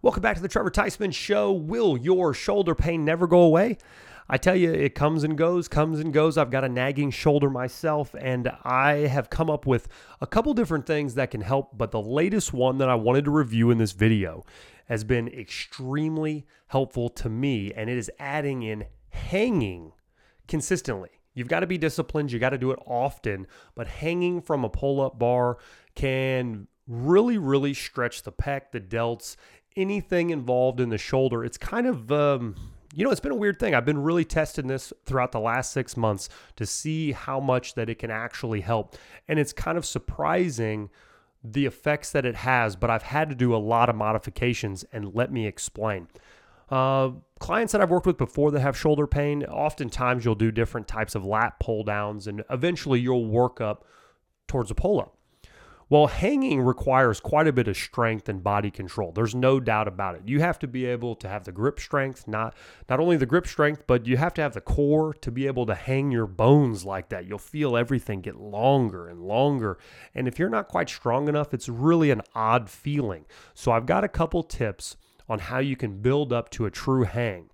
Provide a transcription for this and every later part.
Welcome back to the Trevor Theismann Show. Will your shoulder pain never go away? I tell you, it comes and goes, comes and goes. I've got a nagging shoulder myself, and I have come up with a couple different things that can help. But the latest one that I wanted to review in this video has been extremely helpful to me, and it is adding in hanging consistently. You've got to be disciplined, you got to do it often, but hanging from a pull up bar can really, really stretch the pec, the delts, anything involved in the shoulder. It's kind of, um, you know, it's been a weird thing. I've been really testing this throughout the last six months to see how much that it can actually help. And it's kind of surprising the effects that it has, but I've had to do a lot of modifications, and let me explain. Uh, clients that I've worked with before that have shoulder pain, oftentimes you'll do different types of lat pull downs, and eventually you'll work up towards a pull up. Well, hanging requires quite a bit of strength and body control. There's no doubt about it. You have to be able to have the grip strength, not not only the grip strength, but you have to have the core to be able to hang your bones like that. You'll feel everything get longer and longer. And if you're not quite strong enough, it's really an odd feeling. So I've got a couple tips on how you can build up to a true hang.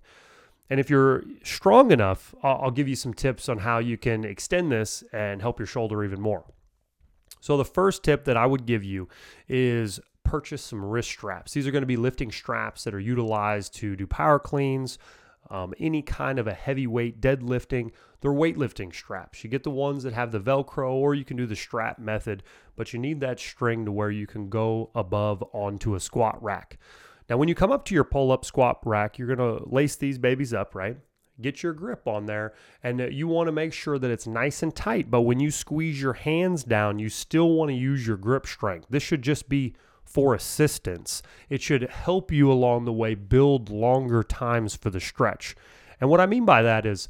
And if you're strong enough, I'll, give you some tips on how you can extend this and help your shoulder even more. So, the first tip that I would give you is purchase some wrist straps. These are going to be lifting straps that are utilized to do power cleans, um, any kind of a heavyweight deadlifting. They're weightlifting straps. You get the ones that have the Velcro, or you can do the strap method, but you need that string to where you can go above onto a squat rack. Now, when you come up to your pull up squat rack, you're going to lace these babies up, right? Get your grip on there and you want to make sure that it's nice and tight but when you squeeze your hands down you still want to use your grip strength. This should just be for assistance. It should help you along the way build longer times for the stretch. And what i mean by that is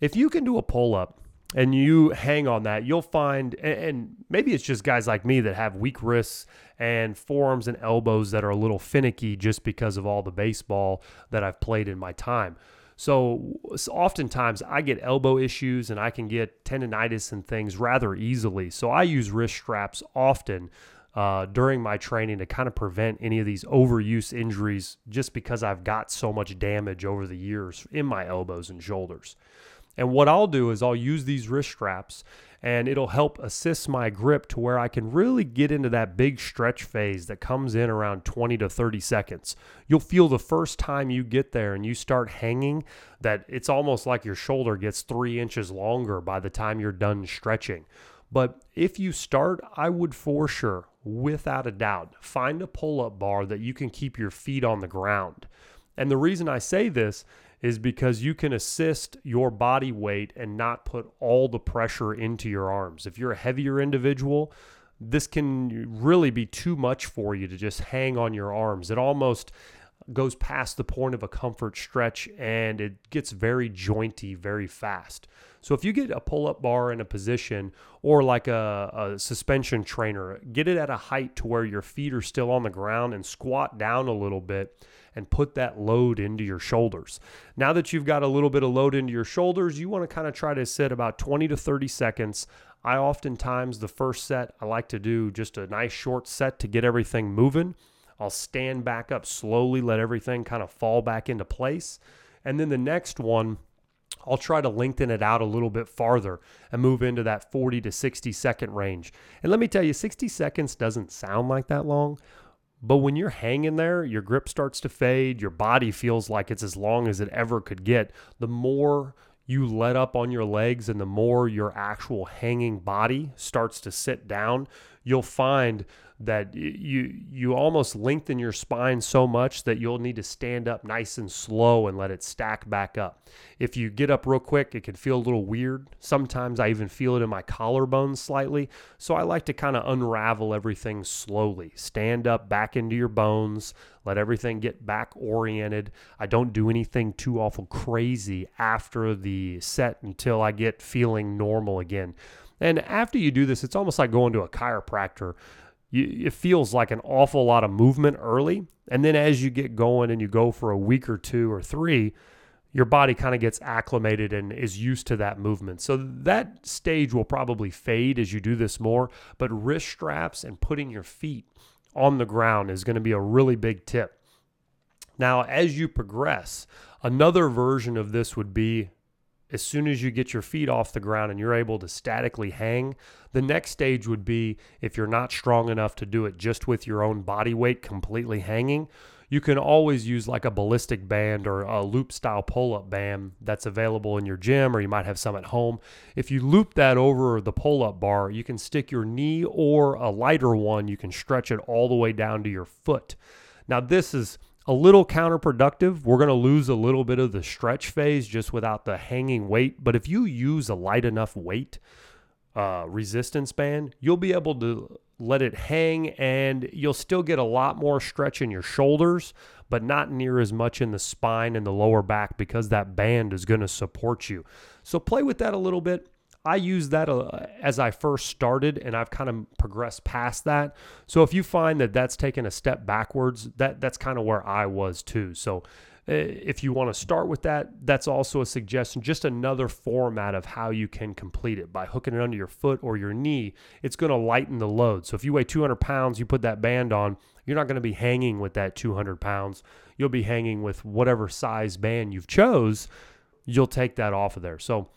if you can do a pull up and you hang on that, you'll find, and maybe it's just guys like me that have weak wrists and forearms and elbows that are a little finicky just because of all the baseball that I've played in my time. So, oftentimes I get elbow issues and I can get tendonitis and things rather easily. So I use wrist straps often uh, during my training to kind of prevent any of these overuse injuries just because I've got so much damage over the years in my elbows and shoulders. And what I'll do is I'll use these wrist straps and it'll help assist my grip to where I can really get into that big stretch phase that comes in around 20 to 30 seconds. You'll feel the first time you get there and you start hanging that it's almost like your shoulder gets three inches longer by the time you're done stretching. But if you start, I would for sure, without a doubt, find a pull up bar that you can keep your feet on the ground. And the reason I say this is because you can assist your body weight and not put all the pressure into your arms. If you're a heavier individual, this can really be too much for you to just hang on your arms. It almost goes past the point of a comfort stretch and it gets very jointy very fast. So if you get a pull-up bar in a position or like a, a, suspension trainer, get it at a height to where your feet are still on the ground and squat down a little bit and put that load into your shoulders. Now that you've got a little bit of load into your shoulders, you want to kind of try to sit about 20 to 30 seconds. I oftentimes, the first set, I like to do just a nice short set to get everything moving. I'll stand back up slowly, let everything kind of fall back into place. And then the next one, I'll try to lengthen it out a little bit farther and move into that 40 to 60 second range. And let me tell you, 60 seconds doesn't sound like that long, but when you're hanging there, your grip starts to fade, your body feels like it's as long as it ever could get. The more you let up on your legs and the more your actual hanging body starts to sit down, you'll find that you you almost lengthen your spine so much that you'll need to stand up nice and slow and let it stack back up. If you get up real quick, it can feel a little weird. Sometimes I even feel it in my collarbone slightly. So I like to kind of unravel everything slowly. Stand up back into your bones, let everything get back oriented. I don't do anything too awful crazy after the set until I get feeling normal again. And after you do this, it's almost like going to a chiropractor you, it feels like an awful lot of movement early. And then as you get going and you go for a week or two or three, your body kind of gets acclimated and is used to that movement. So that stage will probably fade as you do this more, but wrist straps and putting your feet on the ground is going to be a really big tip. Now, as you progress, another version of this would be as soon as you get your feet off the ground and you're able to statically hang, the next stage would be if you're not strong enough to do it just with your own body weight completely hanging, you can always use like a ballistic band or a loop style pull up band that's available in your gym or you might have some at home. If you loop that over the pull up bar, you can stick your knee or a lighter one, you can stretch it all the way down to your foot. Now, this is a little counterproductive. We're going to lose a little bit of the stretch phase just without the hanging weight. But if you use a light enough weight uh, resistance band, you'll be able to let it hang and you'll still get a lot more stretch in your shoulders, but not near as much in the spine and the lower back because that band is going to support you. So play with that a little bit. I use that uh, as I first started, and I've kind of progressed past that. So if you find that that's taken a step backwards, that that's kind of where I was too. So uh, if you want to start with that, that's also a suggestion. Just another format of how you can complete it by hooking it under your foot or your knee. It's going to lighten the load. So if you weigh 200 pounds, you put that band on, you're not going to be hanging with that 200 pounds. You'll be hanging with whatever size band you've chose. You'll take that off of there. So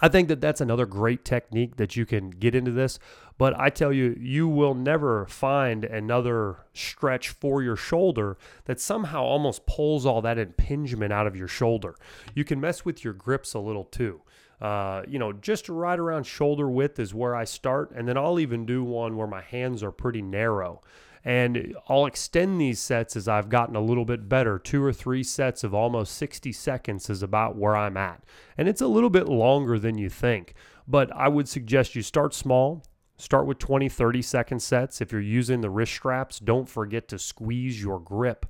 I think that that's another great technique that you can get into this. But I tell you, you will never find another stretch for your shoulder that somehow almost pulls all that impingement out of your shoulder. You can mess with your grips a little too. Uh, you know, just right around shoulder width is where I start. And then I'll even do one where my hands are pretty narrow. And I'll extend these sets as I've gotten a little bit better. Two or three sets of almost 60 seconds is about where I'm at. And it's a little bit longer than you think. But I would suggest you start small. Start with 20, 30 second sets. If you're using the wrist straps, don't forget to squeeze your grip.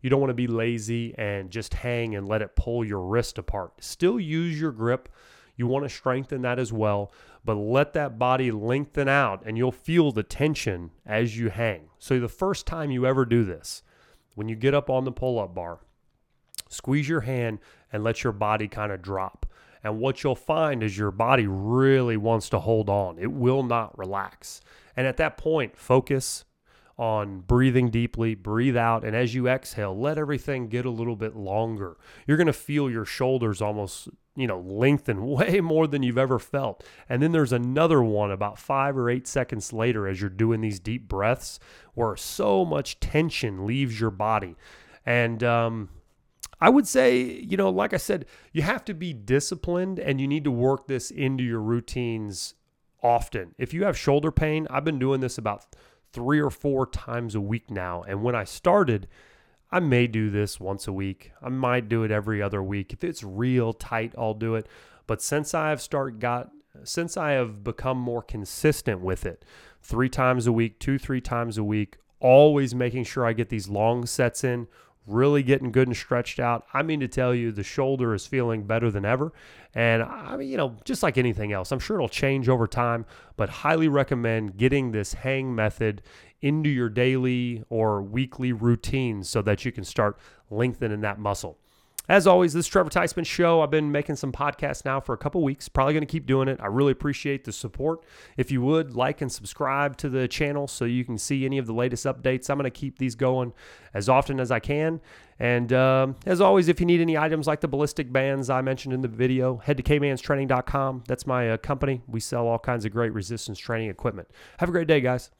You don't want to be lazy and just hang and let it pull your wrist apart. Still use your grip. You want to strengthen that as well, but let that body lengthen out and you'll feel the tension as you hang. So, the first time you ever do this, when you get up on the pull up bar, squeeze your hand and let your body kind of drop. And what you'll find is your body really wants to hold on, it will not relax. And at that point, focus on breathing deeply, breathe out, and as you exhale, let everything get a little bit longer. You're going to feel your shoulders almost you know, lengthen way more than you've ever felt. And then there's another one about five or eight seconds later as you're doing these deep breaths where so much tension leaves your body. And um, I would say, you know, like I said, you have to be disciplined and you need to work this into your routines often. If you have shoulder pain, I've been doing this about three or four times a week now. And when I started, I may do this once a week. I might do it every other week. If it's real tight, I'll do it. But since I have start got since I have become more consistent with it, three times a week, two, three times a week, always making sure I get these long sets in, really getting good and stretched out. I mean to tell you, the shoulder is feeling better than ever. And I mean, you know, just like anything else, I'm sure it'll change over time, but highly recommend getting this hang method into your daily or weekly routine so that you can start lengthening that muscle. As always, this is Trevor Theismann Show. I've been making some podcasts now for a couple weeks. Probably going to keep doing it. I really appreciate the support. If you would like and subscribe to the channel so you can see any of the latest updates, I'm going to keep these going as often as I can. And um, as always, if you need any items like the ballistic bands I mentioned in the video, head to kmanstraining.com. That's my uh, company. We sell all kinds of great resistance training equipment. Have a great day, guys.